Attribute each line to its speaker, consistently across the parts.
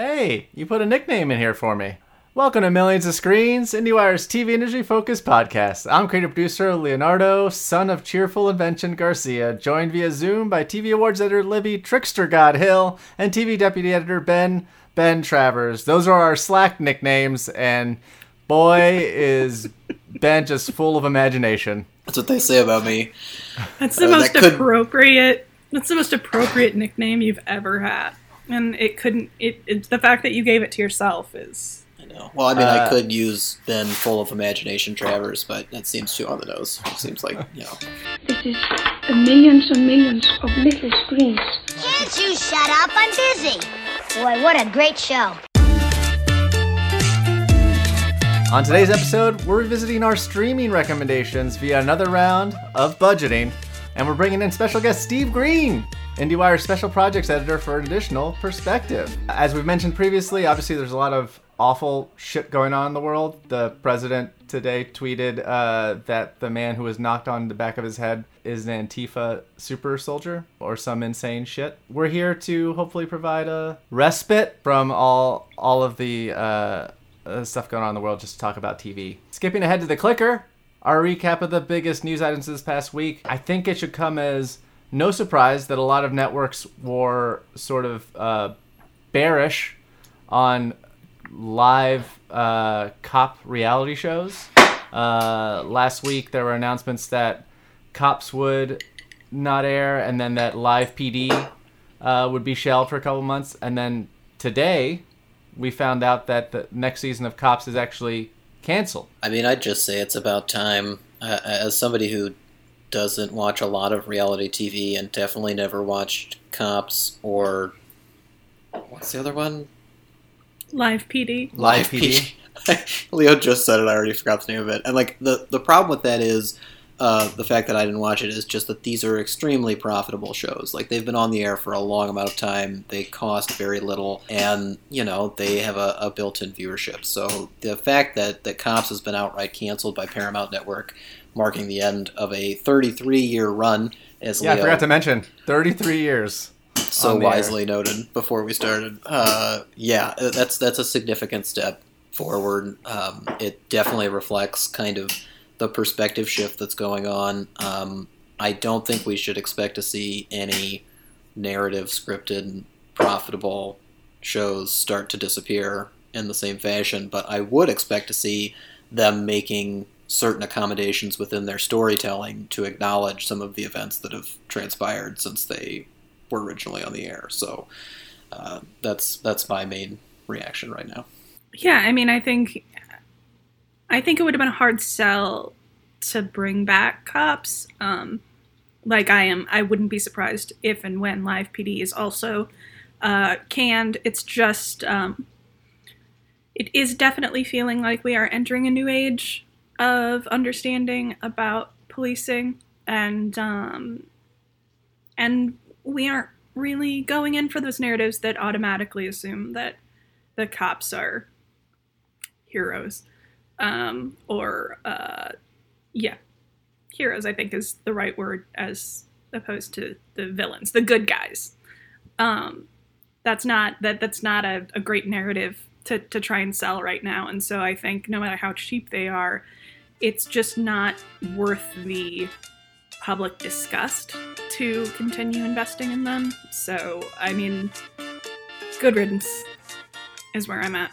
Speaker 1: Hey, you put a nickname in here for me. Welcome to Millions of Screens, IndieWire's TV industry focused podcast. I'm creative producer Leonardo, son of cheerful invention Garcia, joined via Zoom by TV Awards editor Libby Trickster God Hill and TV deputy editor Ben Ben Travers. Those are our Slack nicknames, and boy is Ben just full of imagination.
Speaker 2: That's what they say about me.
Speaker 3: That's the
Speaker 2: Uh,
Speaker 3: most
Speaker 2: that could-
Speaker 3: appropriate. That's the most appropriate nickname you've ever had, and it couldn't. It, it's the fact that you gave it to yourself is.
Speaker 2: I know. Well, I mean, I
Speaker 1: Uh,
Speaker 2: could use Ben full of imagination Travers, but that seems too on the nose. It seems like, you know.
Speaker 4: This is a millions and millions of little screens.
Speaker 5: Can't you shut up? I'm busy. Boy, what a great show.
Speaker 1: On today's episode, we're revisiting our streaming recommendations via another round of budgeting, and we're bringing in special guest Steve Green, IndieWire special projects editor for an additional perspective. As we've mentioned previously, obviously there's a lot of awful shit going on in the world. The president today tweeted uh, that the man who was knocked on the back of his head is an Antifa super soldier or some insane shit. We're here to hopefully provide a respite from all all of the uh, uh, stuff going on in the world just to talk about TV. Skipping ahead to the clicker, our recap of the biggest news items this past week. I think it should come as no surprise that a lot of networks were sort of uh, bearish on live uh, cop reality shows. Uh, last week there were announcements that cops would not air, and then that live PD uh, would be shelved for a couple months, and then today we found out that the next season of Cops is actually canceled.
Speaker 2: I mean, I'd just say it's about time. Uh, as somebody who doesn't watch a lot of reality TV and definitely never watched Cops or. What's the other one?
Speaker 3: Live PD.
Speaker 1: Live
Speaker 2: PD. Leo just said it. I already forgot the name of it. And like the the problem with that is uh, the fact that I didn't watch it is just that these are extremely profitable shows. Like they've been on the air for a long amount of time. They cost very little, and you know they have a, a built-in viewership. So the fact that that Cops has been outright canceled by Paramount Network, marking the end of a 33-year run, as
Speaker 1: Yeah, I forgot to mention 33 years.
Speaker 2: so
Speaker 1: the air.
Speaker 2: wisely noted before we started. Uh, yeah, uh, that's that's a significant step forward. Um, it definitely reflects kind of the perspective shift that's going on. Um, I don't think we should expect to see any narrative scripted profitable shows start to disappear in the same fashion, but I would expect to see them making certain accommodations within their storytelling to acknowledge some of the events that have transpired since they were originally on the air. So uh, that's that's my main reaction right now.
Speaker 3: Yeah, I mean, I think, I think it would have been a hard sell to bring back cops. Um, like I am, I wouldn't be surprised if and when Live PD is also uh, canned. It's just, um, it is definitely feeling like we are entering a new age of understanding about policing, and um, and we aren't really going in for those narratives that automatically assume that the cops are heroes um, or uh, yeah heroes i think is the right word as opposed to the villains the good guys. Um, that's not that that's not a, a great narrative to, to try and sell right now. And so i think no matter how cheap they are it's just not worth the public disgust to continue investing in them so i mean good riddance is where i'm at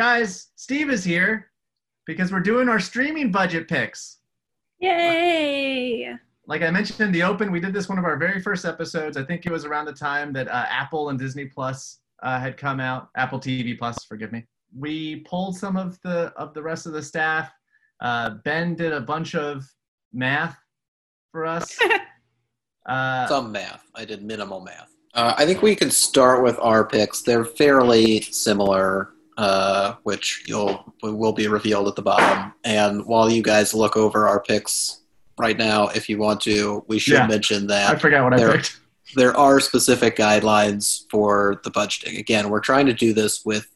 Speaker 1: Guys, Steve is here because we're doing our streaming budget picks.
Speaker 3: Yay!
Speaker 1: Like I mentioned in the open, we did this one of our very first episodes. I think it was around the time that uh, Apple and Disney Plus uh, had come out. Apple TV Plus, forgive me. We pulled some of the of the rest of the staff. Uh, ben did a bunch of math for us. Uh,
Speaker 2: Some math. I did minimal math. Uh, I think we can start with our picks. They're fairly similar, uh, which you'll will be revealed at the bottom. And while you guys look over our picks right now, if you want to, we should
Speaker 1: Yeah.
Speaker 2: mention that
Speaker 1: I
Speaker 2: that
Speaker 1: forgot what I picked.
Speaker 2: there are specific guidelines for the budgeting. Again, we're trying to do this with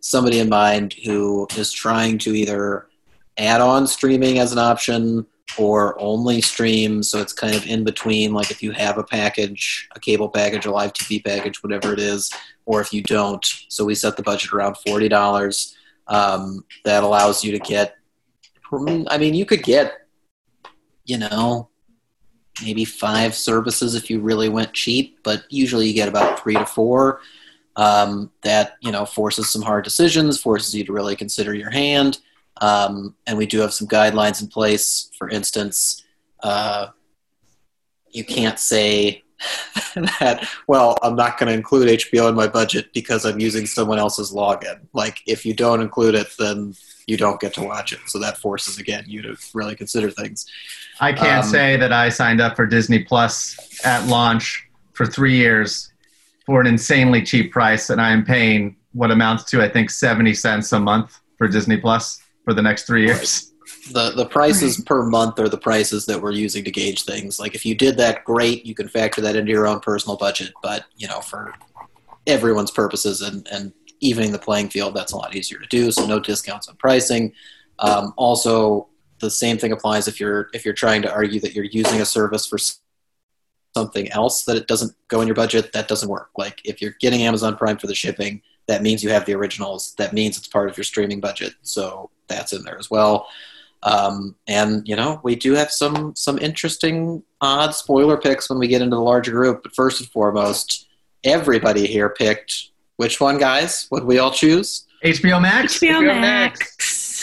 Speaker 2: somebody in mind who is trying to either add on streaming as an option or only stream. So it's kind of in between, like if you have a package, a cable package, a live TV package, whatever it is, or if you don't. So we set the budget around forty dollars. Um, that allows you to get. I mean, you could get, you know, maybe five services if you really went cheap, but usually you get about three to four. Um, that you know forces some hard decisions, forces you to really consider your hand. Um, and we do have some guidelines in place. For instance, uh, you can't say that, well, I'm not going to include HBO in my budget because I'm using someone else's login. Like, if you don't include it, then you don't get to watch it. So that forces, again, you to really consider things.
Speaker 1: I can't
Speaker 2: Um,
Speaker 1: say that I signed up for Disney Plus at launch for three years for an insanely cheap price, and I am paying what amounts to, I think, 70 cents a month for Disney Plus for the next three years.
Speaker 2: the the prices per month are the prices that we're using to gauge things. Like if you did that, great, you can factor that into your own personal budget. But you know, for everyone's purposes and and evening the playing field, that's a lot easier to do. So no discounts on pricing. Um, also, the same thing applies if you're if you're trying to argue that you're using a service for something else that it doesn't go in your budget. That doesn't work. Like if you're getting Amazon Prime for the shipping, that means you have the originals. That means it's part of your streaming budget. So that's in there as well. Um, and you know, we do have some some interesting odd spoiler picks when we get into the larger group. But first and foremost, everybody here picked which one, guys? What we all choose?
Speaker 1: HBO Max?
Speaker 3: HBO
Speaker 6: HBO
Speaker 3: Max.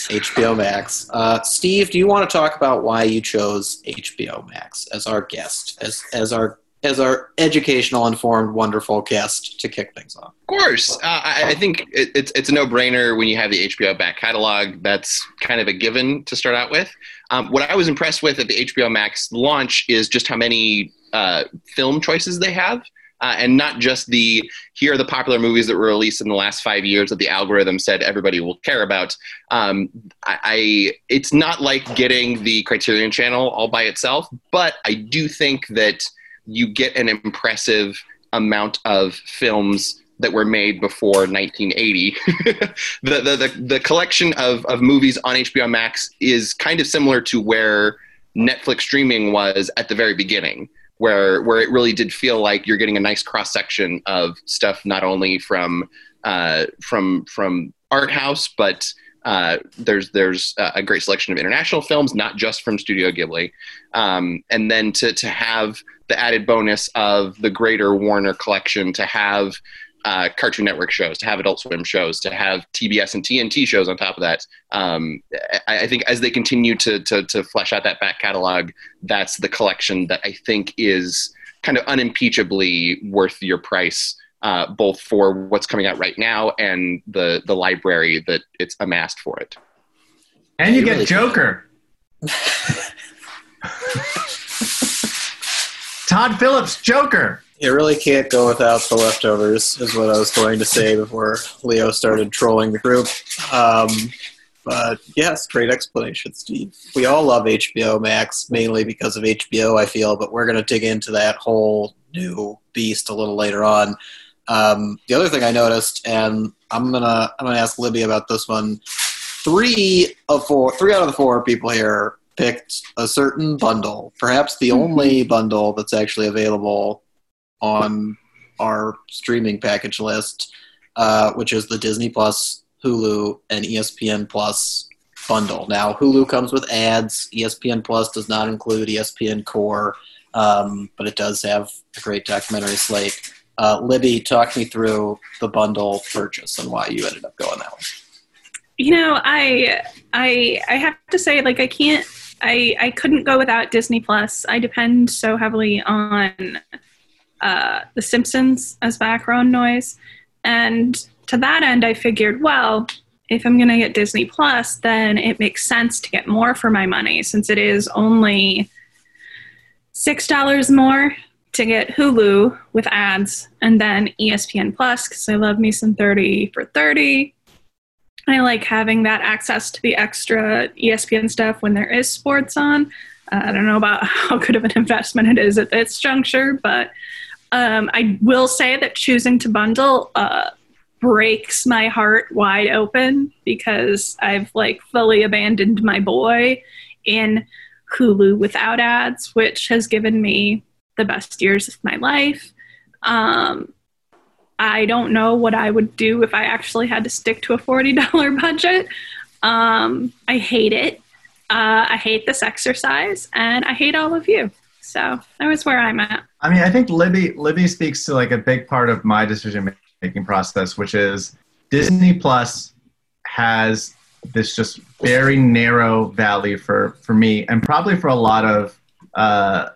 Speaker 2: HBO Max. Uh, Steve, do you want to talk about why you chose HBO Max as our guest, as as our as our educational, informed, wonderful guest to kick things off?
Speaker 6: Of course, uh, I, I think it, it's it's a no brainer when you have the HBO back catalog. That's kind of a given to start out with. Um, what I was impressed with at the HBO Max launch is just how many uh, film choices they have. Uh, and not just the here are the popular movies that were released in the last five years that the algorithm said everybody will care about. Um, I, I it's not like getting the Criterion Channel all by itself, but I do think that you get an impressive amount of films that were made before 1980. the, the, the, the collection of, of movies on HBO Max is kind of similar to where Netflix streaming was at the very beginning, where, where it really did feel like you're getting a nice cross section of stuff, not only from, uh, from, from art house, but uh, there's there's a great selection of international films, not just from Studio Ghibli, um, and then to to have the added bonus of the greater Warner collection, to have uh, Cartoon Network shows, to have Adult Swim shows, to have TBS and TNT shows on top of that. Um, I, I think as they continue to, to to flesh out that back catalog, that's the collection that I think is kind of unimpeachably worth your price uh, both for what's coming out right now and the the library that it's amassed for it.
Speaker 1: And you,
Speaker 2: You
Speaker 1: get
Speaker 2: really
Speaker 1: Joker. Todd Phillips, Joker.
Speaker 2: You really can't go without the leftovers, is what I was going to say before Leo started trolling the group. Um, but yes, great explanation, Steve. We all love HBO Max, mainly because of HBO, I feel, but we're going to dig into that whole new beast a little later on. Um, the other thing I noticed, and I'm gonna I'm gonna ask Libby about this one. Three of four, three out of the four people here picked a certain bundle, perhaps the only bundle that's actually available on our streaming package list, uh, which is the Disney Plus, Hulu, and ESPN Plus bundle. Now, Hulu comes with ads. ESPN Plus does not include ESPN Core, um, but it does have a great documentary slate. Uh, Libby, talk me through the bundle purchase and why you ended up going that way.
Speaker 3: You know, I I I have to say, like, I can't. I I couldn't go without Disney Plus. I depend so heavily on uh, The Simpsons as background noise, and to that end, I figured, well, if I'm going to get Disney Plus, then it makes sense to get more for my money since it is only six dollars more to get Hulu with ads, and then ESPN Plus because I love me some thirty for thirty. I like having that access to the extra ESPN stuff when there is sports on. Uh, I don't know about how good of an investment it is at this juncture, but um, I will say that choosing to bundle uh, breaks my heart wide open because I've like fully abandoned my boy in Hulu without ads, which has given me the best years of my life. Um, I don't know what I would do if I actually had to stick to a $40 budget. Um, I hate it. Uh, I hate this exercise, and I hate all of you. So that was where I'm at.
Speaker 1: I mean, I think Libby Libby speaks to like a big part of my decision making process, which is Disney Plus has this just very narrow value for for me, and probably for a lot of uh,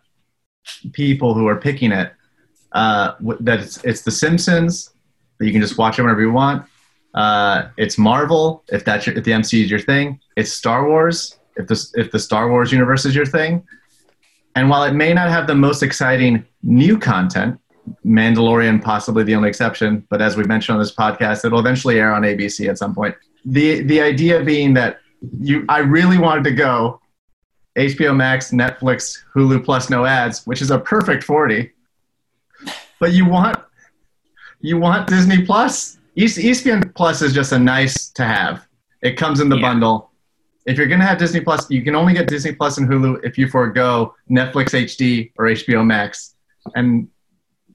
Speaker 1: people who are picking it. Uh, that it's, it's The Simpsons that you can just watch it whenever you want. Uh, it's Marvel if that's your, if the MCU is your thing. It's Star Wars if the if the Star Wars universe is your thing. And while it may not have the most exciting new content, Mandalorian possibly the only exception, but as we mentioned on this podcast, it'll eventually air on ABC at some point. The the idea being that you I really wanted to go HBO Max, Netflix, Hulu plus no ads, which is a perfect 40. But you want you want Disney Plus. East, ESPN Plus is just a nice to have. It comes in the
Speaker 3: Yeah.
Speaker 1: bundle. If you're gonna have Disney Plus, you can only get Disney Plus and Hulu if you forego Netflix HD or HBO Max, and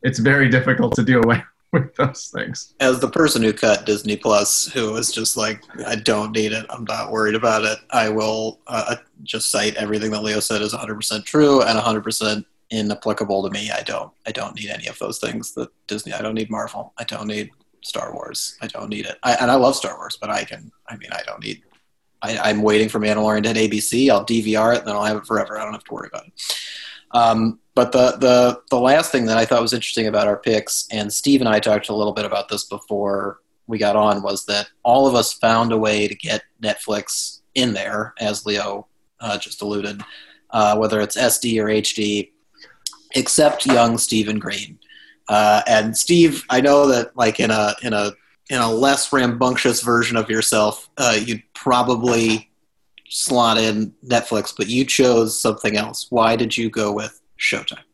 Speaker 1: it's very difficult to do away with those things.
Speaker 2: As the person who cut Disney Plus, who was just like, I don't need it, I'm not worried about it, I will uh, just cite everything that Leo said is 100% true and 100% inapplicable to me. I don't, I don't need any of those things that Disney. I don't need Marvel. I don't need Star Wars. I don't need it. I, and I love Star Wars, but I can. I mean, I don't need. I, I'm waiting for Mandalorian hit ABC. I'll DVR it, and then I'll have it forever. I don't have to worry about it. Um, but the the the last thing that I thought was interesting about our picks, and Steve and I talked a little bit about this before we got on, was that all of us found a way to get Netflix in there, as Leo uh, just alluded, uh, whether it's SD or HD, except young Stephen Green. Uh, and Steve, I know that like in a in a in a less rambunctious version of yourself, uh, you'd probably slot in Netflix, but you chose something else. Why did you go with Showtime?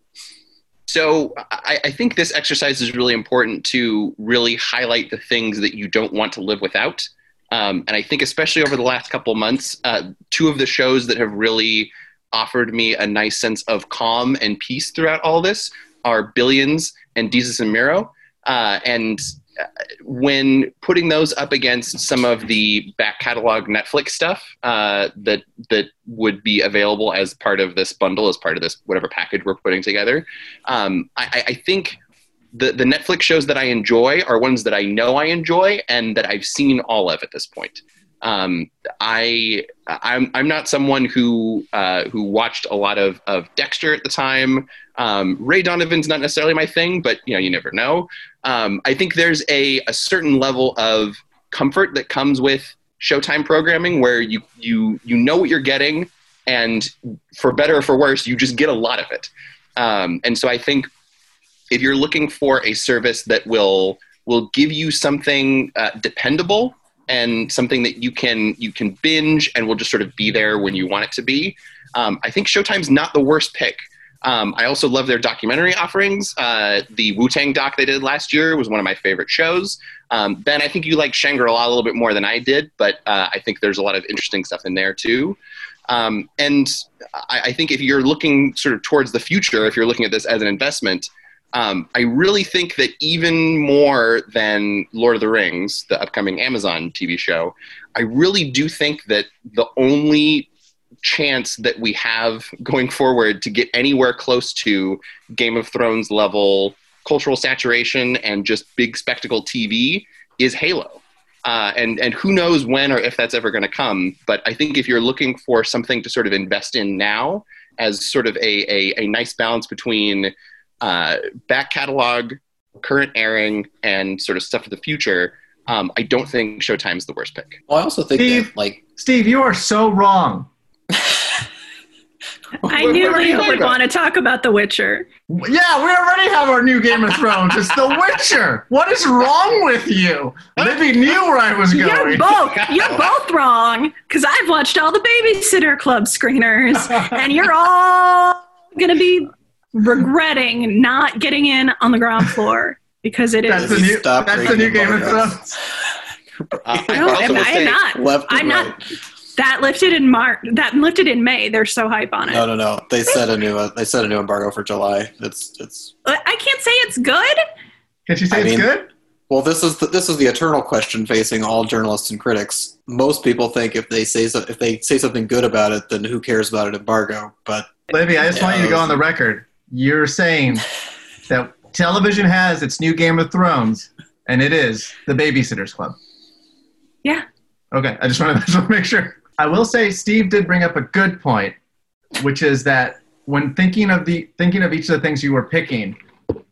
Speaker 6: So I, I think this exercise is really important to really highlight the things that you don't want to live without. Um, and I think especially over the last couple of months, uh, two of the shows that have really offered me a nice sense of calm and peace throughout all this are Billions and Desus and Mero. Uh, and when putting those up against some of the back catalog Netflix stuff uh, that that would be available as part of this bundle, as part of this whatever package we're putting together, um, I, I think the the Netflix shows that I enjoy are ones that I know I enjoy and that I've seen all of at this point. Um, I I'm I'm not someone who uh, who watched a lot of of Dexter at the time. Um, Ray Donovan's not necessarily my thing, but you know you never know. Um, I think there's a a certain level of comfort that comes with Showtime programming where you you you know what you're getting, and for better or for worse, you just get a lot of it. Um, and so I think if you're looking for a service that will will give you something uh, dependable and something that you can you can binge and will just sort of be there when you want it to be, um, I think Showtime's not the worst pick. Um, I also love their documentary offerings. Uh, the Wu Tang doc they did last year was one of my favorite shows. Um, ben, I think you like Shangri La a little bit more than I did, but uh, I think there's a lot of interesting stuff in there too. Um, and I, I think if you're looking sort of towards the future, if you're looking at this as an investment, um, I really think that even more than Lord of the Rings, the upcoming Amazon TV show, I really do think that the only chance that we have going forward to get anywhere close to Game of Thrones level cultural saturation and just big spectacle TV is Halo. Uh, and and who knows when or if that's ever going to come. But I think if you're looking for something to sort of invest in now as sort of a, a, a nice balance between uh, back catalog, current airing, and sort of stuff for the future, um, I don't think Showtime's the worst pick.
Speaker 2: Well, I also think
Speaker 1: Steve?
Speaker 2: that like
Speaker 1: Steve, you are so wrong.
Speaker 3: I knew
Speaker 1: what you
Speaker 3: Leo would
Speaker 1: about?
Speaker 3: want to talk about The Witcher.
Speaker 1: Yeah, we already have our new Game of Thrones. It's The Witcher. What is wrong with you? Libby knew where I was going.
Speaker 3: You're
Speaker 1: going.
Speaker 3: both you're both wrong because I've watched all the Babysitter Club screeners, and you're all gonna be regretting not getting in on the ground floor because it
Speaker 1: That's
Speaker 3: is.
Speaker 1: the new. That's the new Game of. Thrones.
Speaker 6: I
Speaker 3: No,
Speaker 6: also
Speaker 3: I'm, I am not.
Speaker 2: left
Speaker 3: I'm
Speaker 2: right.
Speaker 3: not. That lifted in March. That lifted in May. They're so hype on it.
Speaker 2: No, no, no. They set a new uh, they set a new embargo for July. It's it's
Speaker 3: I can't say it's good.
Speaker 1: Can she say
Speaker 2: I
Speaker 1: it's
Speaker 2: mean-
Speaker 1: good?
Speaker 2: well. This is the, this is the eternal question facing all journalists and critics. Most people think if they say so, if they say something good about it, then who cares about an embargo? But
Speaker 1: Libby, I just want you to go on the record. You're saying that television has its new Game of Thrones, and it is the Babysitters Club.
Speaker 3: Yeah.
Speaker 1: Okay, I just want to, just want to make sure. I will say Steve did bring up a good point, which is that when thinking of the thinking of each of the things you were picking,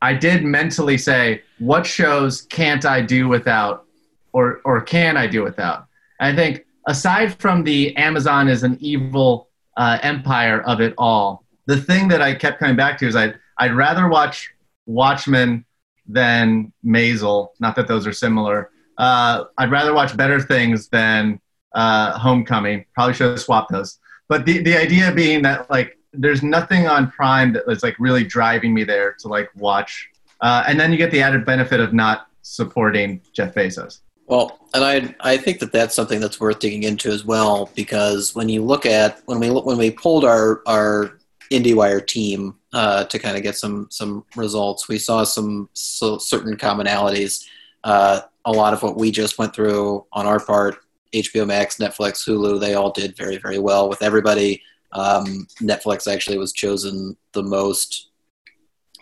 Speaker 1: I did mentally say, what shows can't I do without, or or can I do without? I think aside from the Amazon is an evil uh, empire of it all, the thing that I kept coming back to is I I'd rather watch Watchmen than Maisel. Not that those are similar. Uh, I'd rather watch better things than uh, Homecoming. Probably should have swapped those. But the the idea being that like there's nothing on Prime that was like really driving me there to like watch. Uh, and then you get the added benefit of not supporting Jeff Bezos.
Speaker 2: Well, and I I think that that's something that's worth digging into as well because when you look at when we when we pulled our our IndieWire team uh, to kind of get some some results, we saw some so certain commonalities. Uh, a lot of what we just went through on our part, HBO Max, Netflix, Hulu, they all did very very well with everybody. Um, Netflix actually was chosen the most,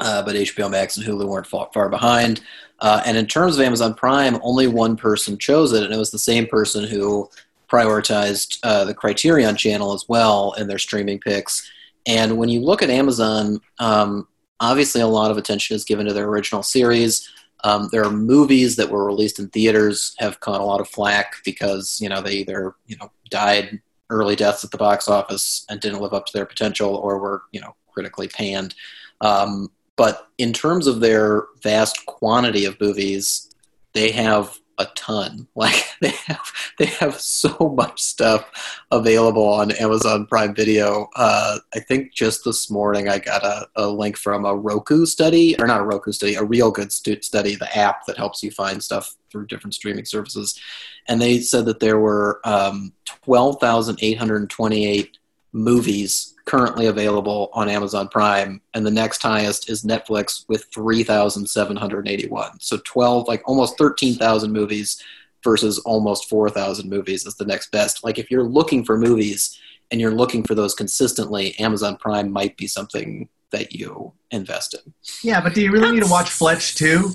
Speaker 2: uh, but HBO Max and Hulu weren't far, far behind. Uh, and in terms of Amazon Prime, only one person chose it, and it was the same person who prioritized uh, the Criterion channel as well in their streaming picks. And when you look at Amazon, um, obviously a lot of attention is given to their original series. Um, there are movies that were released in theaters have caught a lot of flack because you know they either you know died early deaths at the box office and didn't live up to their potential, or were you know critically panned. Um, but in terms of their vast quantity of movies, they have a ton. Like they have, they have so much stuff available on Amazon Prime Video. Uh, I think just this morning I got a, a link from a Roku study, or not a Roku study, a Reelgood stu- study, the app that helps you find stuff through different streaming services, and they said that there were um, twelve thousand eight hundred twenty-eight movies currently available on Amazon Prime, and the next highest is Netflix with 3,781. So 12, like almost 13,000 movies versus almost 4,000 movies is the next best. Like if you're looking for movies and you're looking for those consistently, Amazon Prime might be something that you invest in.
Speaker 1: Yeah, but do you really need to watch Fletch too?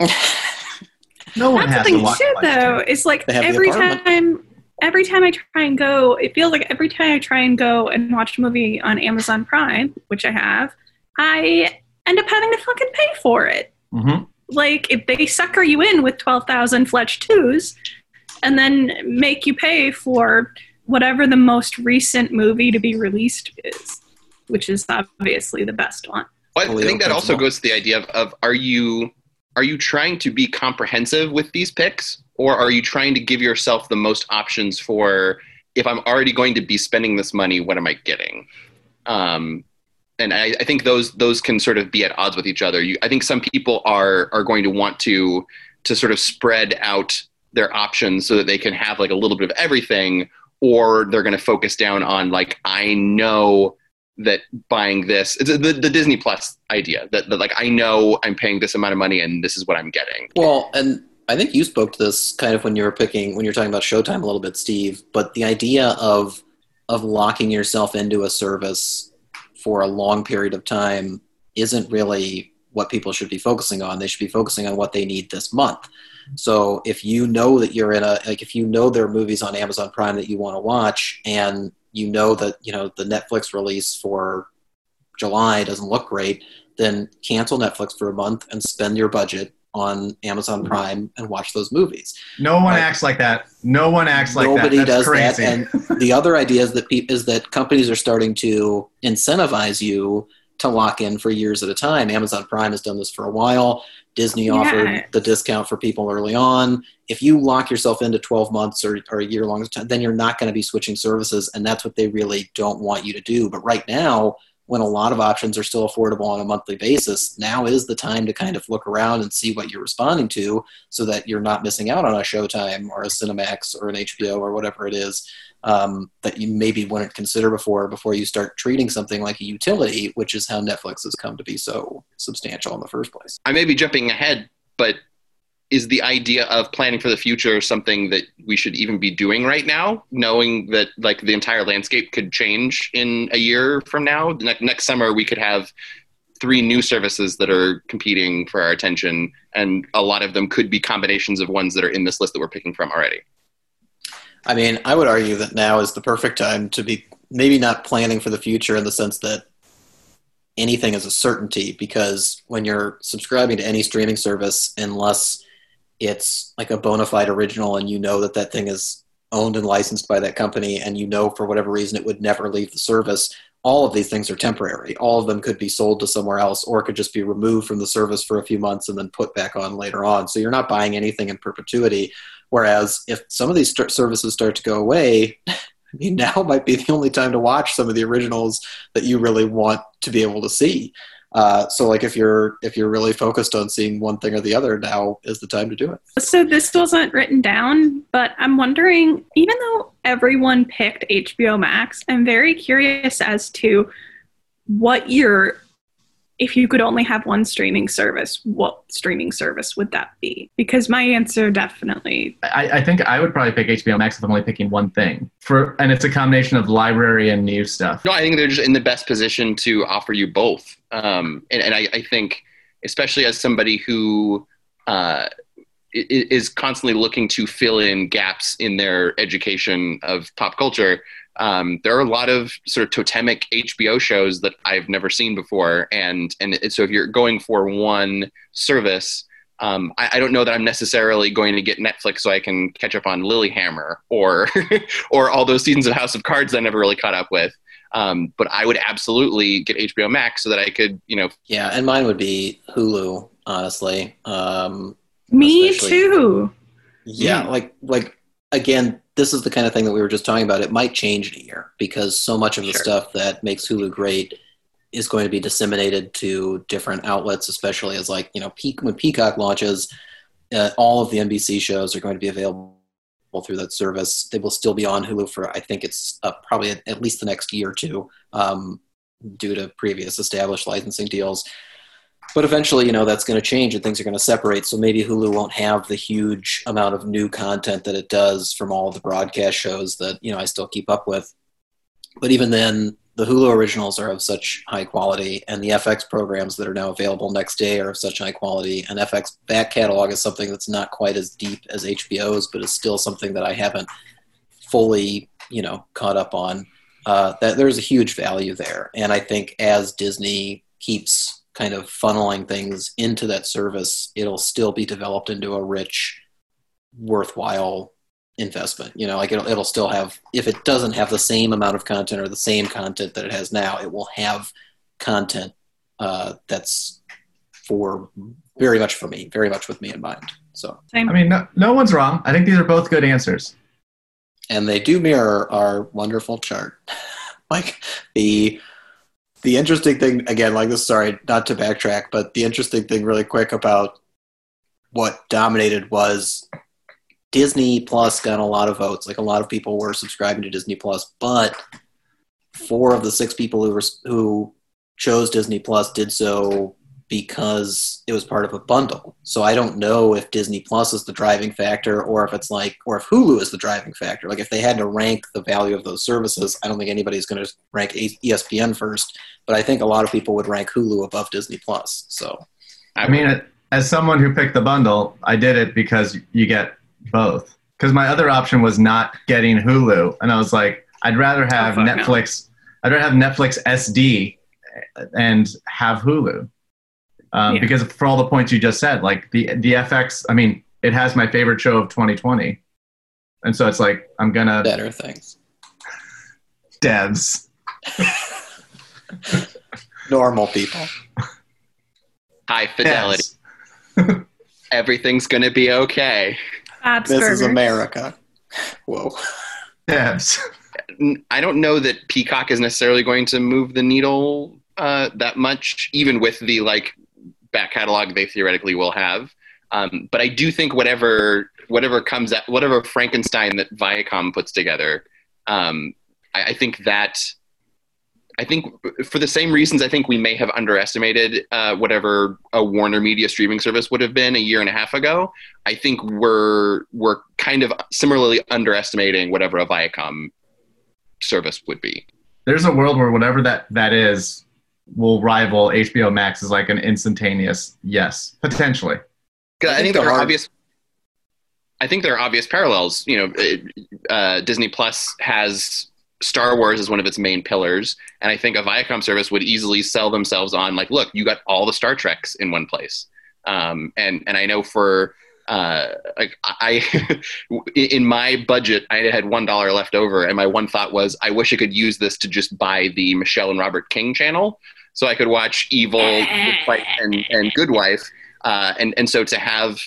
Speaker 1: No one
Speaker 3: That's
Speaker 1: has
Speaker 3: the
Speaker 1: to watch
Speaker 3: too,
Speaker 1: Fletch
Speaker 3: though.
Speaker 1: 2.
Speaker 3: It's like
Speaker 2: They have
Speaker 3: every
Speaker 2: apartment.
Speaker 3: time, every time I try and go, it feels like every time I try and go and watch a movie on Amazon Prime, which I have, I end up having to fucking pay for it.
Speaker 1: Mhm.
Speaker 3: Like if they sucker you in with twelve thousand Fletch twos, and then make you pay for whatever the most recent movie to be released is, which is obviously the best one.
Speaker 6: But I think that also goes to the idea of, of are you are you trying to be comprehensive with these picks, or are you trying to give yourself the most options for if I'm already going to be spending this money, what am I getting? Um, and I, I think those those can sort of be at odds with each other. You, I think some people are are going to want to to sort of spread out their options so that they can have like a little bit of everything, or they're going to focus down on like I know that buying this the, the disney plus idea that, that like i know i'm paying this amount of money and this is what i'm getting
Speaker 2: Well, and I think you spoke to this kind of when you were picking when you were talking about Showtime a little bit, Steve. But the idea of of locking yourself into a service for a long period of time isn't really what people should be focusing on. They should be focusing on what they need this month. So if you know that you're in a like if you know there are movies on Amazon Prime that you want to watch and you know that you know the Netflix release for July doesn't look great, then cancel Netflix for a month and spend your budget on Amazon mm-hmm. Prime and watch those movies.
Speaker 1: No one
Speaker 2: Like-
Speaker 1: acts like that. No one acts like
Speaker 2: Nobody
Speaker 1: that. That's
Speaker 2: does
Speaker 1: crazy.
Speaker 2: that. And the other idea is that pe- is that companies are starting to incentivize you to lock in for years at a time. Amazon Prime has done this for a while. Disney
Speaker 3: Yeah.
Speaker 2: offered the discount for people early on. If you lock yourself into 12 months or, or a year long then you're not going to be switching services, and that's what they really don't want you to do. But right now, when a lot of options are still affordable on a monthly basis, now is the time to kind of look around and see what you're responding to so that you're not missing out on a Showtime or a Cinemax or an HBO or whatever it is um, that you maybe wouldn't consider before before you start treating something like a utility, which is how Netflix has come to be so substantial in the first place.
Speaker 6: I may be jumping ahead, but is the idea of planning for the future something that we should even be doing right now, knowing that like the entire landscape could change in a year from now? Ne- next summer, we could have three new services that are competing for our attention, and a lot of them could be combinations of ones that are in this list that we're picking from already.
Speaker 2: I mean, I would argue that now is the perfect time to be maybe not planning for the future in the sense that anything is a certainty because when you're subscribing to any streaming service, unless it's like a bona fide original and you know that that thing is owned and licensed by that company and you know for whatever reason it would never leave the service, all of these things are temporary. All of them could be sold to somewhere else or could just be removed from the service for a few months and then put back on later on. So you're not buying anything in perpetuity. Whereas if some of these services start to go away, I mean, now might be the only time to watch some of the originals that you really want to be able to see. Uh, so, like, if you're if you're really focused on seeing one thing or the other, now is the time to do it.
Speaker 3: So this wasn't written down, but I'm wondering, even though everyone picked HBO Max, I'm very curious as to what your if you could only have one streaming service, what streaming service would that be? Because my answer definitely
Speaker 1: I, I think I would probably pick HBO Max if I'm only picking one thing. For and it's a combination of library and new stuff.
Speaker 6: No, I think they're just in the best position to offer you both. Um, and and I, I think, especially as somebody who uh, i- i- is constantly looking to fill in gaps in their education of pop culture, um, there are a lot of sort of totemic HBO shows that I've never seen before. And and it- so if you're going for one service. Um, I, I don't know that I'm necessarily going to get Netflix so I can catch up on Lilyhammer or or all those seasons of House of Cards that I never really caught up with. Um, but I would absolutely get HBO Max so that I could, you know,
Speaker 2: Yeah, and mine would be Hulu, honestly. Um,
Speaker 3: me
Speaker 2: Especially-
Speaker 3: too.
Speaker 2: Yeah,
Speaker 6: Yeah.
Speaker 2: like like again, this is the kind of thing that we were just talking about. It might change in a year because so much of the
Speaker 3: Sure.
Speaker 2: stuff that makes Hulu great is going to be disseminated to different outlets, especially as like you know, Peak when Peacock launches, uh, all of the NBC shows are going to be available through that service. They will still be on Hulu for I think it's uh, probably at, at least the next year or two, um, due to previous established licensing deals. But eventually, you know, that's going to change and things are going to separate. So maybe Hulu won't have the huge amount of new content that it does from all the broadcast shows that, you know, I still keep up with. But even then, the Hulu originals are of such high quality, and the FX programs that are now available next day are of such high quality. And FX back catalog is something that's not quite as deep as HBO's, but is still something that I haven't fully, you know, caught up on. Uh, that there's a huge value there, and I think as Disney keeps kind of funneling things into that service, it'll still be developed into a rich, worthwhile investment. You know, like it'll it'll still have if it doesn't have the same amount of content or the same content that it has now, it will have content uh, that's for very much for me, very much with me in mind. So,
Speaker 3: Same.
Speaker 1: I mean, no, no one's wrong. I think these are both good answers.
Speaker 2: and they do mirror our wonderful chart. like the the interesting thing again, like this. Sorry, not to backtrack, but the interesting thing, really quick, about what dominated was Disney Plus got a lot of votes. Like a lot of people were subscribing to Disney Plus, but four of the six people who were who chose Disney Plus did so because it was part of a bundle. So I don't know if Disney Plus is the driving factor or if it's like or if Hulu is the driving factor. Like if they had to rank the value of those services, I don't think anybody's going to rank ESPN first, but I think a lot of people would rank Hulu above Disney Plus. So
Speaker 1: I mean, as someone who picked the bundle, I did it because you get both. Because my other option was not getting Hulu, and I was like, I'd rather have
Speaker 3: fuck no.
Speaker 1: Netflix. I'd rather have Netflix SD and have Hulu. Um,
Speaker 3: Yeah.
Speaker 1: Because for all the points you just said, like the the FX, I mean, it has my favorite show of 2020, and so it's like I'm gonna
Speaker 2: better things.
Speaker 1: devs.
Speaker 2: Normal people.
Speaker 6: high fidelity.
Speaker 1: Devs.
Speaker 6: Everything's going to be okay.
Speaker 3: Bob's
Speaker 2: This is America. Whoa.
Speaker 1: Devs.
Speaker 6: N- I don't know that Peacock is necessarily going to move the needle uh, that much, even with the like back catalog they theoretically will have. Um, but I do think whatever whatever comes at whatever Frankenstein that Viacom puts together, um, I, I think that I think for the same reasons, I think we may have underestimated uh, whatever a Warner Media streaming service would have been a year and a half ago. I think we're we're kind of similarly underestimating whatever a Viacom service would be.
Speaker 1: There's a world where whatever that that is will rival HBO Max as like an instantaneous yes, potentially.
Speaker 6: I,
Speaker 2: I
Speaker 6: think,
Speaker 2: think
Speaker 6: there are obvious. I think there are obvious parallels. You know, it- uh, Disney Plus has Star Wars as one of its main pillars, and I think a Viacom service would easily sell themselves on like, look, you got all the Star Treks in one place. Um, and and I know for uh, like I, in my budget, I had one dollar left over, and my one thought was, I wish I could use this to just buy the Michelle and Robert King channel, so I could watch Evil, and and Good Wife, uh, and and so to have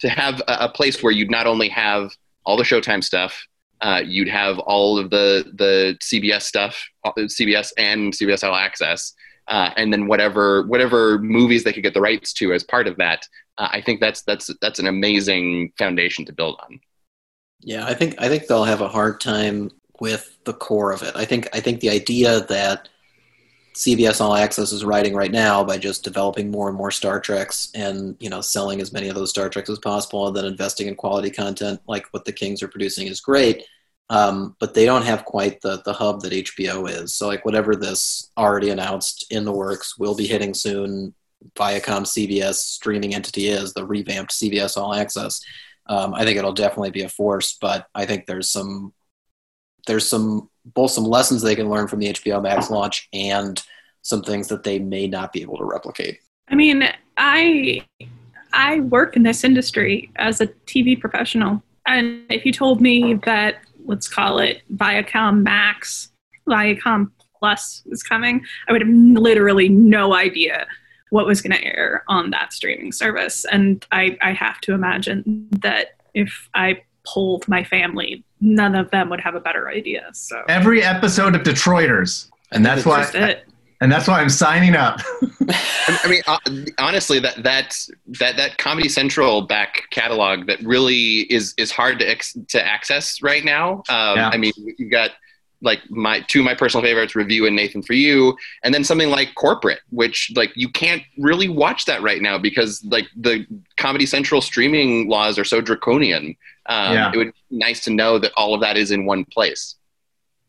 Speaker 6: to have a, a place where you'd not only have all the Showtime stuff, uh, you'd have all of the the CBS stuff, uh, CBS and CBS All Access, uh, and then whatever whatever movies they could get the rights to as part of that. Uh, I think that's that's that's an amazing foundation to build on.
Speaker 2: Yeah, I think I think they'll have a hard time with the core of it. I think I think the idea that CBS All Access is writing right now by just developing more and more Star Treks and you know selling as many of those Star Treks as possible and then investing in quality content like what the Kings are producing is great. Um, but they don't have quite the the hub that HBO is. So like whatever this already announced in the works will be hitting soon. Viacom CBS streaming entity is the revamped CBS All Access. Um, I think it'll definitely be a force, but I think there's some there's some both some lessons they can learn from the HBO Max launch and some things that they may not be able to replicate.
Speaker 3: I mean, I I work in this industry as a TV professional, and if you told me that let's call it Viacom Max, Viacom Plus is coming, I would have literally no idea what was going to air on that streaming service, and I I have to imagine that if I polled my family, none of them would have a better idea. So
Speaker 1: Every episode of Detroiters, and that's why
Speaker 3: that's it.
Speaker 1: And that's why I'm signing up.
Speaker 6: I I mean, uh, honestly, that that that that Comedy Central back catalog that really is is hard to ex- to access right now. Um,
Speaker 1: Yeah.
Speaker 6: I mean, you got like my two of my personal favorites, Review and Nathan for You, and then something like Corporate, which like you can't really watch that right now because like the Comedy Central streaming laws are so draconian. Um,
Speaker 1: Yeah.
Speaker 6: It would be nice to know that all of that is in one place.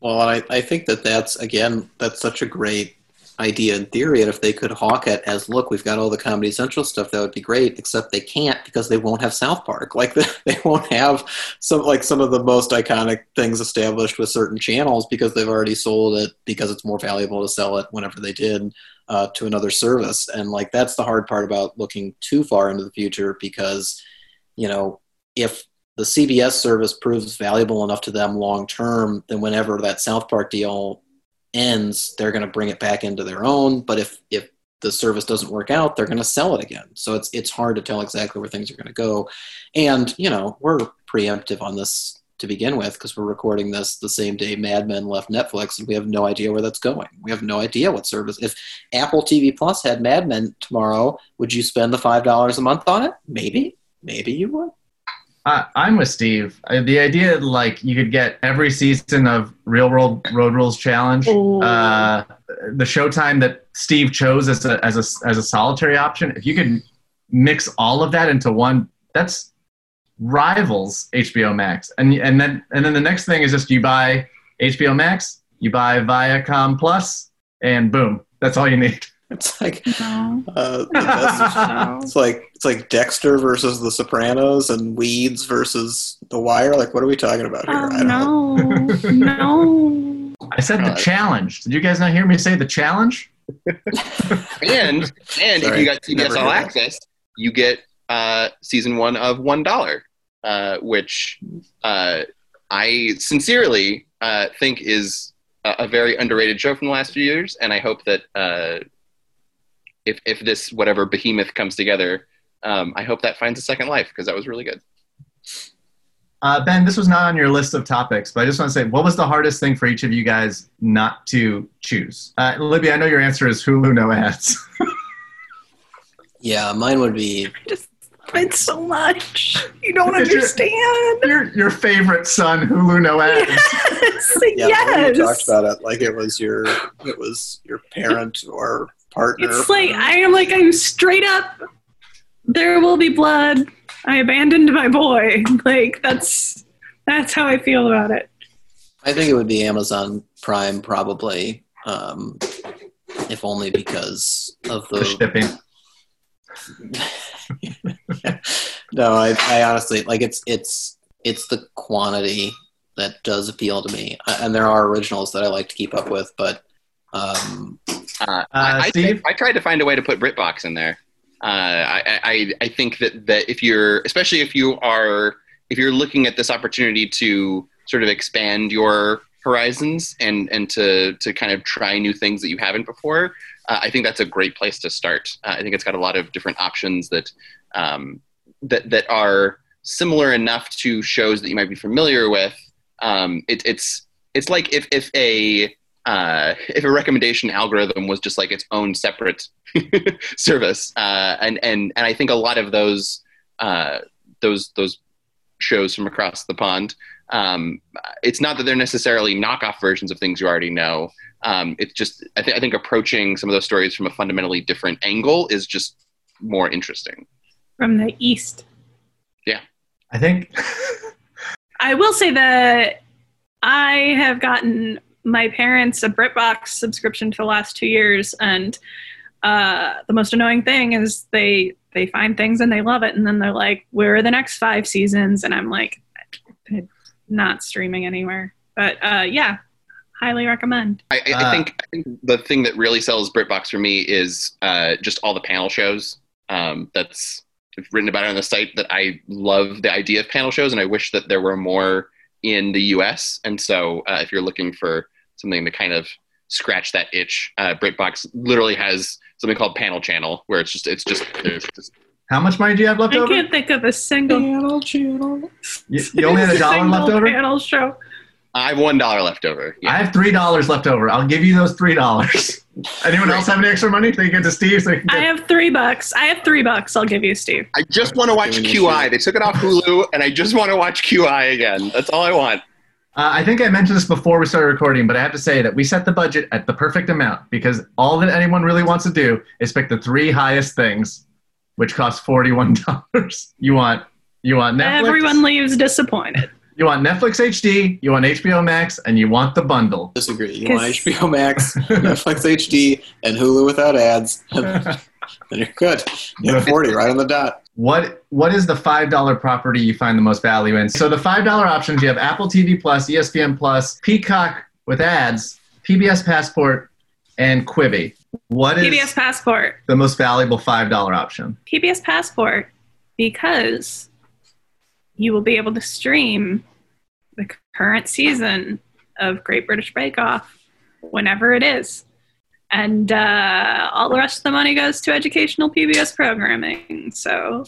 Speaker 2: Well, I, I think that that's again that's such a great idea in theory. And if they could hawk it as, look, we've got all the Comedy Central stuff, that would be great. Except they can't because they won't have South Park. Like they won't have some like some of the most iconic things established with certain channels because they've already sold it because it's more valuable to sell it whenever they did uh, to another service. And like that's the hard part about looking too far into the future because you know if the CBS service proves valuable enough to them long term, then whenever that South Park deal ends, they're going to bring it back into their own. But if if the service doesn't work out, they're going to sell it again. So it's it's hard to tell exactly where things are going to go. And you know we're preemptive on this to begin with because we're recording this the same day Mad Men left Netflix, and we have no idea where that's going. We have no idea what service. If Apple TV Plus had Mad Men tomorrow, would you spend the five dollars a month on it? Maybe, maybe you would.
Speaker 1: I, I'm with Steve. Uh, The idea like you could get every season of Real World Road Rules Challenge, uh, the Showtime that Steve chose as a as a as a solitary option. If you could mix all of that into one, that's rivals HBO Max. And and then and then the next thing is just you buy HBO Max, you buy Viacom Plus, and boom, that's all you need.
Speaker 2: It's like
Speaker 3: No.
Speaker 2: uh, the best
Speaker 3: No.
Speaker 2: It's like it's like Dexter versus The Sopranos and Weeds versus The Wire. Like, what are we talking about here?
Speaker 3: Oh
Speaker 2: I don't know.
Speaker 3: no, no.
Speaker 1: I said the
Speaker 6: Uh,
Speaker 1: challenge. Did you guys not hear me say the challenge?
Speaker 6: And and if you got CBS All
Speaker 2: heard that.
Speaker 6: Access, you get uh, season one of One Dollar, uh, which uh, I sincerely uh, think is a, a very underrated show from the last few years, and I hope that uh, if if this whatever behemoth comes together, um, I hope that finds a second life because that was really good.
Speaker 1: Uh, ben, this was not on your list of topics, but I just want to say, what was the hardest thing for each of you guys not to choose? Uh, Libby, I know your answer is Hulu no ads.
Speaker 2: Yeah, mine would be
Speaker 3: Just it's so much. You don't
Speaker 1: Because
Speaker 3: understand.
Speaker 1: your, your favorite son, Hulu no ads.
Speaker 3: Yes.
Speaker 2: yeah.
Speaker 3: yes.
Speaker 2: We talked about it like it was your it was your parent or partner.
Speaker 3: It's like I am like I'm straight up. There will be blood. I abandoned my boy. Like that's that's how I feel about it.
Speaker 2: I think it would be Amazon Prime probably, um, if only because of
Speaker 1: For
Speaker 2: the
Speaker 1: shipping.
Speaker 2: no, I, I honestly like it's it's it's the quantity that does appeal to me, Uh, and there are originals that I like to keep up with, but um,
Speaker 6: Uh,
Speaker 1: Uh,
Speaker 6: I, I, I tried to find a way to put BritBox in there. Uh, I, I, I think that, that if you're, especially if you are, if you're looking at this opportunity to sort of expand your horizons and, and to, to kind of try new things that you haven't before, uh, I think that's a great place to start. Uh, I think it's got a lot of different options that, um, that, that are similar enough to shows that you might be familiar with. Um, it, it's, it's like if, if a, uh, if a recommendation algorithm was just like its own separate service, uh, and and and I think a lot of those uh, those those shows from across the pond, um, it's not that they're necessarily knockoff versions of things you already know. Um, it's just I, th- I think approaching some of those stories from a fundamentally different angle is just more interesting.
Speaker 3: From the east. Yeah.
Speaker 1: I think.
Speaker 3: I will say that I have gotten my parents a BritBox subscription for the last two years, and uh, the most annoying thing is they they find things and they love it, and then they're like, "Where are the next five seasons?" And I'm like, "Not streaming anywhere." But uh, yeah, highly recommend.
Speaker 6: I, I,
Speaker 1: Uh,
Speaker 6: I, think, I think the thing that really sells BritBox for me is uh, just all the panel shows. Um, that's written about it on the site that I love the idea of panel shows, and I wish that there were more in the U.S. And so, uh, if you're looking for something to kind of scratch that itch, uh, BritBox literally has something called Panel Channel, where it's just it's just there's just
Speaker 1: How much money do you have left
Speaker 3: I
Speaker 1: over?
Speaker 3: I can't think of a single
Speaker 2: panel channel.
Speaker 1: You, you only had a dollar left over?
Speaker 3: panel show.
Speaker 6: I have one dollar left over. Yeah.
Speaker 1: I have three dollars left over. I'll give you those three dollars. Anyone else have any extra money? They get to Steve. So they can
Speaker 3: I have three bucks. I have three bucks. I'll give you, Steve.
Speaker 6: I just want to watch QI. They took it off Hulu, and I just want to watch QI again. That's all I want.
Speaker 1: uh, I think I mentioned this before we started recording, but I have to say that we set the budget at the perfect amount because all that anyone really wants to do is pick the three highest things, which cost forty-one dollars. You want you want Netflix.
Speaker 3: Everyone leaves disappointed.
Speaker 1: You want Netflix HD. You want HBO Max, and you want the bundle.
Speaker 2: Disagree. You want HBO Max, Netflix HD, and Hulu without ads, and you're good. You have forty right on the dot.
Speaker 1: What what is the five dollar property you find the most value in? So the five dollar options you have Apple TV Plus, ESPN Plus, Peacock with ads, PBS Passport, and Quibi. What is
Speaker 3: PBS Passport.
Speaker 1: the most valuable five dollar option?
Speaker 3: PBS Passport because you will be able to stream the current season of Great British Bake Off whenever it is. And uh, all the rest of the money goes to educational PBS programming. So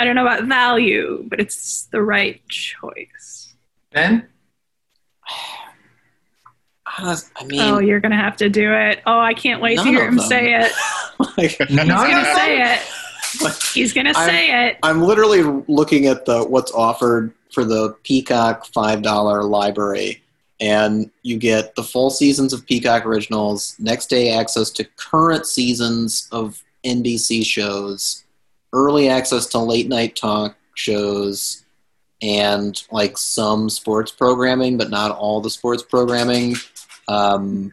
Speaker 3: I don't know about value, but it's the right choice.
Speaker 1: Ben,
Speaker 2: I mean,
Speaker 3: oh, you're going to have to do it. Oh, I can't wait to hear him
Speaker 2: them.
Speaker 3: say it.
Speaker 2: like,
Speaker 3: He's going to say it. He's going to
Speaker 2: I'm-
Speaker 3: say it.
Speaker 2: I'm literally looking at the what's offered for the Peacock five dollar library, and you get the full seasons of Peacock originals, next day access to current seasons of NBC shows, early access to late night talk shows, and like some sports programming, but not all the sports programming. Um,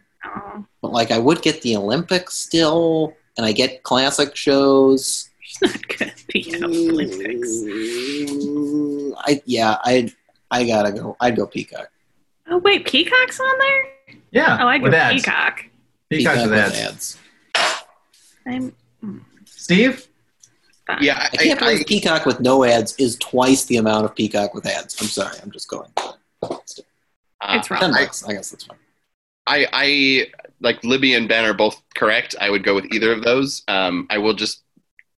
Speaker 2: but like I would get the Olympics still, and I get classic shows.
Speaker 3: It's not going to be an Olympics.
Speaker 2: Mm, I yeah, I I gotta go. I'd go Peacock.
Speaker 3: Oh wait, Peacock's on there?
Speaker 1: yeah,
Speaker 3: Oh, I'd
Speaker 1: with
Speaker 3: go
Speaker 1: ads.
Speaker 3: Peacock.
Speaker 1: Peacock's with
Speaker 2: with
Speaker 1: ads.
Speaker 3: I'm
Speaker 1: Steve,
Speaker 3: fine.
Speaker 6: Yeah,
Speaker 2: I can't believe Peacock with no ads is twice the amount of Peacock with ads. I'm sorry, I'm just going.
Speaker 6: uh,
Speaker 3: It's wrong.
Speaker 2: Ten
Speaker 6: I,
Speaker 2: bucks, I guess that's fine.
Speaker 6: I, I like Libby and Ben are both correct. I would go with either of those. Um, I will just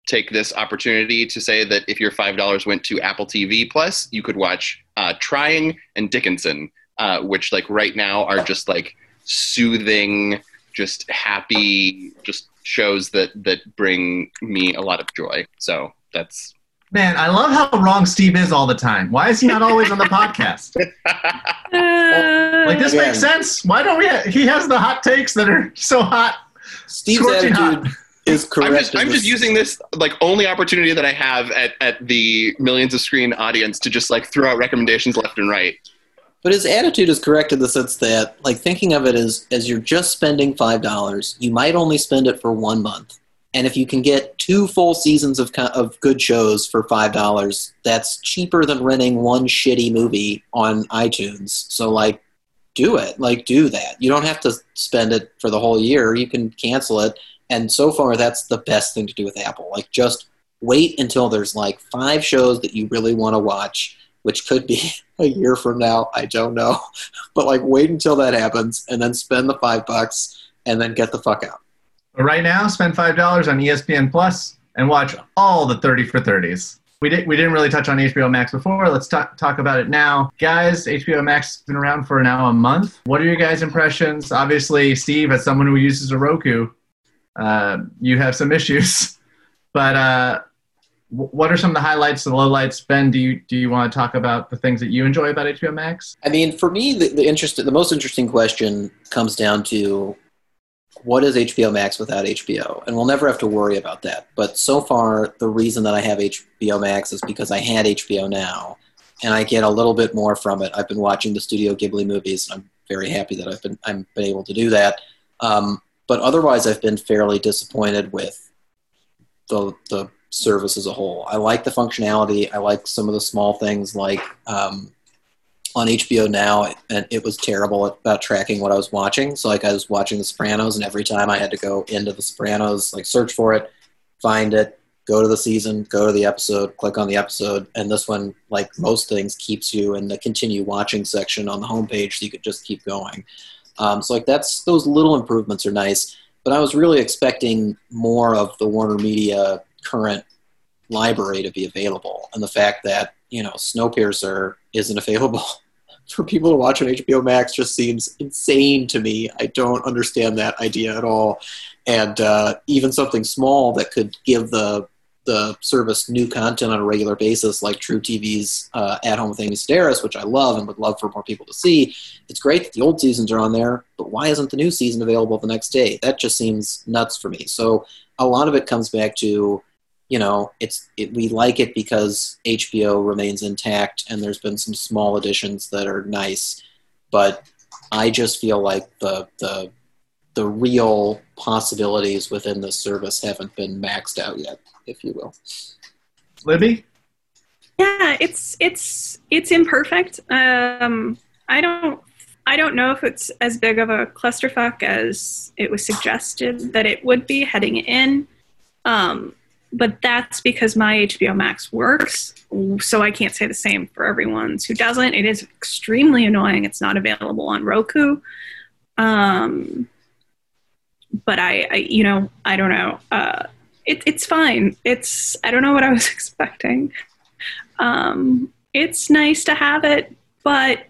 Speaker 6: take this opportunity to say that if your five dollars went to Apple TV Plus, you could watch uh, Trying and Dickinson, uh, which like right now are just like soothing, just happy, just shows that that bring me a lot of joy. So that's
Speaker 1: Man, I love how wrong Steve is all the time. Why is he not always on the podcast? Like this
Speaker 2: Yeah.
Speaker 1: makes sense. Why don't we? he has the hot takes that are so hot.
Speaker 2: Steve's attitude
Speaker 1: hot.
Speaker 2: Is correct.
Speaker 6: I'm just I'm just using this like only opportunity that I have at at the millions of screen audience to just like throw out recommendations left and right.
Speaker 2: But his attitude is correct in the sense that, like, thinking of it as as you're just spending five dollars, you might only spend it for one month, and if you can get two full seasons of of good shows for five dollars, that's cheaper than renting one shitty movie on iTunes. So, like, do it. Like, do that. You don't have to spend it for the whole year. You can cancel it. And so far, that's the best thing to do with Apple. Like, just wait until there's like five shows that you really want to watch, which could be a year from now. I don't know. But like, wait until that happens and then spend the five bucks and then get the fuck out.
Speaker 1: Right now, spend five dollars on ESPN Plus and watch all the thirty for thirties. We didn't we didn't really touch on HBO Max before. Let's talk talk about it now, guys. HBO Max has been around for now a month. What are your guys' impressions? Obviously, Steve, as someone who uses a Roku, uh, you have some issues. But uh, what are some of the highlights and lowlights? Ben, do you do you want to talk about the things that you enjoy about HBO Max?
Speaker 2: I mean, for me, the, the interest, the most interesting question comes down to what is HBO Max without HBO? And we'll never have to worry about that. But so far, the reason that I have HBO Max is because I had HBO Now, and I get a little bit more from it. I've been watching the Studio Ghibli movies, and I'm very happy that I've been I'm been able to do that. Um, but otherwise, I've been fairly disappointed with the the service as a whole. I like the functionality. I like some of the small things like um, on HBO now, and it was terrible about tracking what I was watching. So like I was watching The Sopranos, and every time I had to go into The Sopranos, like search for it, find it, go to the season, go to the episode, click on the episode, and this one, like most things, keeps you in the continue watching section on the homepage, so you could just keep going. Um, so like that's those little improvements are nice, but I was really expecting more of the Warner Media current library to be available, and the fact that you know Snowpiercer isn't available for people to watch on HBO Max just seems insane to me. I don't understand that idea at all, and uh, even something small that could give the the service new content on a regular basis, like truTV's uh, At Home with Amy Sedaris, which I love and would love for more people to see. It's great that the old seasons are on there, but why isn't the new season available the next day? That just seems nuts for me. So a lot of it comes back to you know, it's it, we like it because HBO remains intact, and there's been some small additions that are nice, but I just feel like the the the real possibilities within the service haven't been maxed out yet, if you will.
Speaker 1: Libby,
Speaker 3: Yeah, it's it's it's imperfect. Um, I don't I don't know if it's as big of a clusterfuck as it was suggested that it would be heading in. Um, but that's because my HBO Max works, so I can't say the same for everyone's who doesn't. It is extremely annoying. It's not available on Roku. Um, but I, I, you know, I don't know. Uh, it, it's fine. It's I don't know what I was expecting. Um, it's nice to have it, but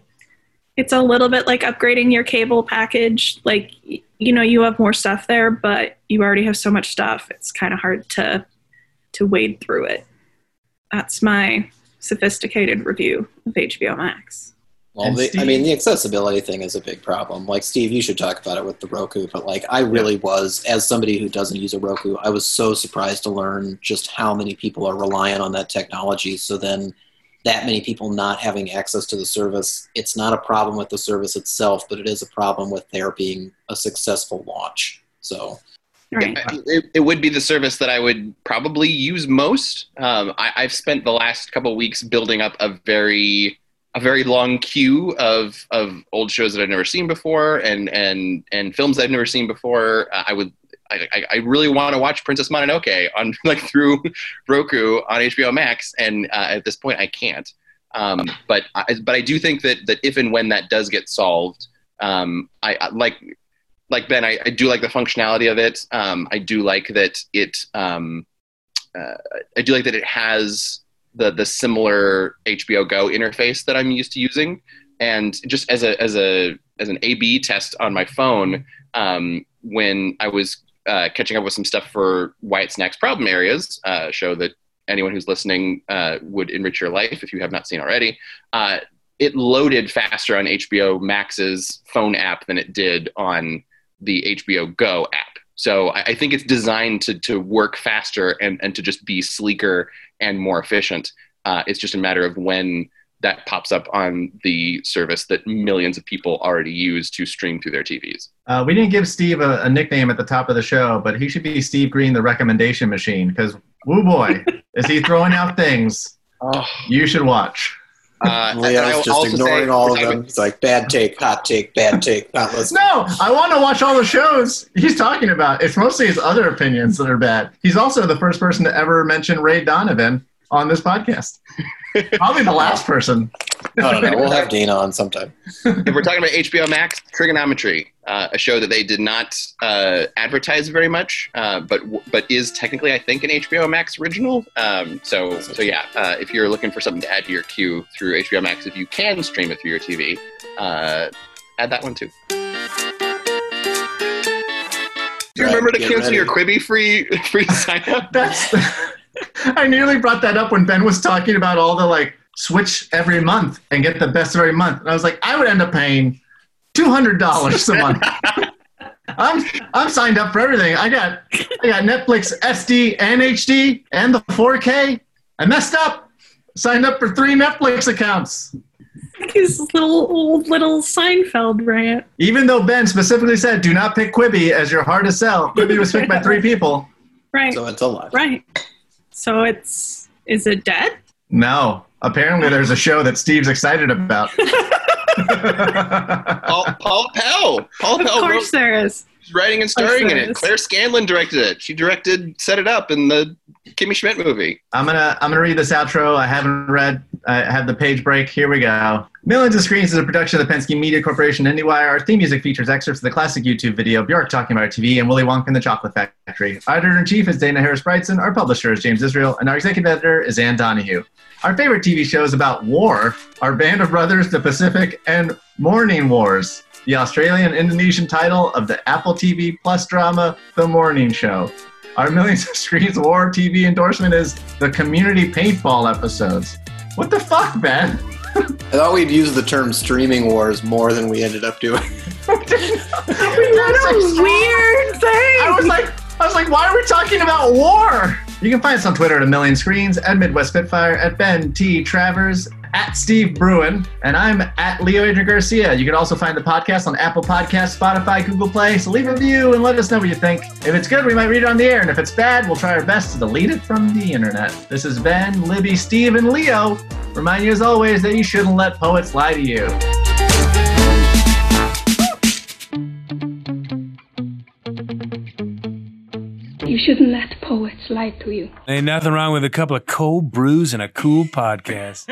Speaker 3: it's a little bit like upgrading your cable package. Like, you know, you have more stuff there, but you already have so much stuff. It's kind of hard to to wade through it. That's my sophisticated review of HBO Max.
Speaker 2: Well,
Speaker 1: And
Speaker 2: the, I mean, the accessibility thing is a big problem. Like Steve, you should talk about it with the Roku. But like, I really was, as somebody who doesn't use a Roku, I was so surprised to learn just how many people are reliant on that technology. So then, that many people not having access to the service, it's not a problem with the service itself, but it is a problem with there being a successful launch. So
Speaker 3: Right.
Speaker 6: It, it would be the service that I would probably use most. Um, I, I've spent the last couple of weeks building up a very a very long queue of of old shows that I've never seen before and and and films I've never seen before. Uh, I would. I, I- really want to watch Princess Mononoke on like through Roku on HBO Max, and uh, at this point I can't. Um, but I, but I do think that that if and when that does get solved, um, I, I like like Ben, I, I do like the functionality of it. Um, I do like that it. Um, uh, I do like that it has the the similar HBO Go interface that I'm used to using, and just as a as a as an A/B test on my phone, um, when I was uh, catching up with some stuff for Wyatt Cenac's Problem Areas, uh, show that anyone who's listening uh, would enrich your life if you have not seen already. Uh, it loaded faster on HBO Max's phone app than it did on the HBO Go app. So I, I think it's designed to, to work faster and, and to just be sleeker and more efficient. Uh, it's just a matter of when that pops up on the service that millions of people already use to stream through their TVs.
Speaker 1: Uh, we didn't give Steve a, a nickname at the top of the show, but he should be Steve Greene, the recommendation machine, because woo boy, is he throwing out things
Speaker 6: Oh,
Speaker 1: you should watch.
Speaker 6: Uh, and I
Speaker 2: Leo's just ignoring
Speaker 6: say-
Speaker 2: all of them. He's like, bad take, hot take, bad take, not listening.
Speaker 1: No, I want to watch all the shows he's talking about. It's mostly his other opinions that are bad. He's also the first person to ever mention Ray Donovan on this podcast. Probably the last person.
Speaker 2: I don't know. We'll have Dana on sometime.
Speaker 6: if we're talking about HBO Max, Trigonometry, uh, a show that they did not uh, advertise very much, uh, but but is technically, I think, an HBO Max original. Um, so so yeah, uh, if you're looking for something to add to your queue through HBO Max, if you can stream it through your TV, uh, add that one too. Do you remember to cancel
Speaker 2: ready.
Speaker 6: your Quibi free free sign up?
Speaker 1: That's. I nearly brought that up when Ben was talking about all the like switch every month and get the best of every month. And I was like, I would end up paying two hundred dollars a month. I'm I'm signed up for everything. I got I got Netflix SD and HD and the 4K. I messed up. Signed up for three Netflix accounts.
Speaker 3: His little old little Seinfeld rant.
Speaker 1: Even though Ben specifically said, "Do not pick Quibi as your hardest sell." Quibi was picked by three people.
Speaker 3: Right.
Speaker 2: So it's a lot.
Speaker 3: right. So it's is it dead?
Speaker 1: No, apparently there's a show that Steve's excited about.
Speaker 6: Paul, Paula Pell. Paul
Speaker 3: Of
Speaker 6: Pell wrote
Speaker 3: course there is.
Speaker 6: She's writing and starring in
Speaker 3: there
Speaker 6: it.
Speaker 3: is.
Speaker 6: Claire Scanlon directed it. She directed Set It Up in the Kimmy Schmidt movie.
Speaker 1: I'm gonna I'm gonna read this outro. I haven't read. I have the page break. Here we go. Millions of Screens is a production of the Penske Media Corporation IndieWire. Our theme music features excerpts of the classic YouTube video Bjork talking about TV and Willy Wonka and the Chocolate Factory. Our editor in chief is Dana Harris Bridson. Our publisher is James Israel, and our executive editor is Ann Donahue. Our favorite TV shows about war are Band of Brothers, The Pacific, and Morning Wars, the Australian Indonesian title of the Apple TV Plus drama The Morning Show. Our Millions of Screens War TV endorsement is the community paintball episodes. What the fuck, Ben?
Speaker 2: I thought we'd use the term streaming wars more than we ended up doing.
Speaker 3: What a weird thing.
Speaker 1: I was like, I was like, why are we talking about war? You can find us on Twitter at a million screens, at Midwest Spitfire, at Ben T. Travers, at Steve Bruin, and I'm at Leo Adrian Garcia. You can also find the podcast on Apple Podcasts, Spotify, Google Play. So leave a review and let us know what you think. If it's good, we might read it on the air, and if it's bad, we'll try our best to delete it from the internet. This is Ben, Libby, Steve, and Leo. Remind you as always that you shouldn't let poets lie to you.
Speaker 4: You shouldn't let poets lie to you.
Speaker 7: Ain't nothing wrong with a couple of cold brews and a cool podcast.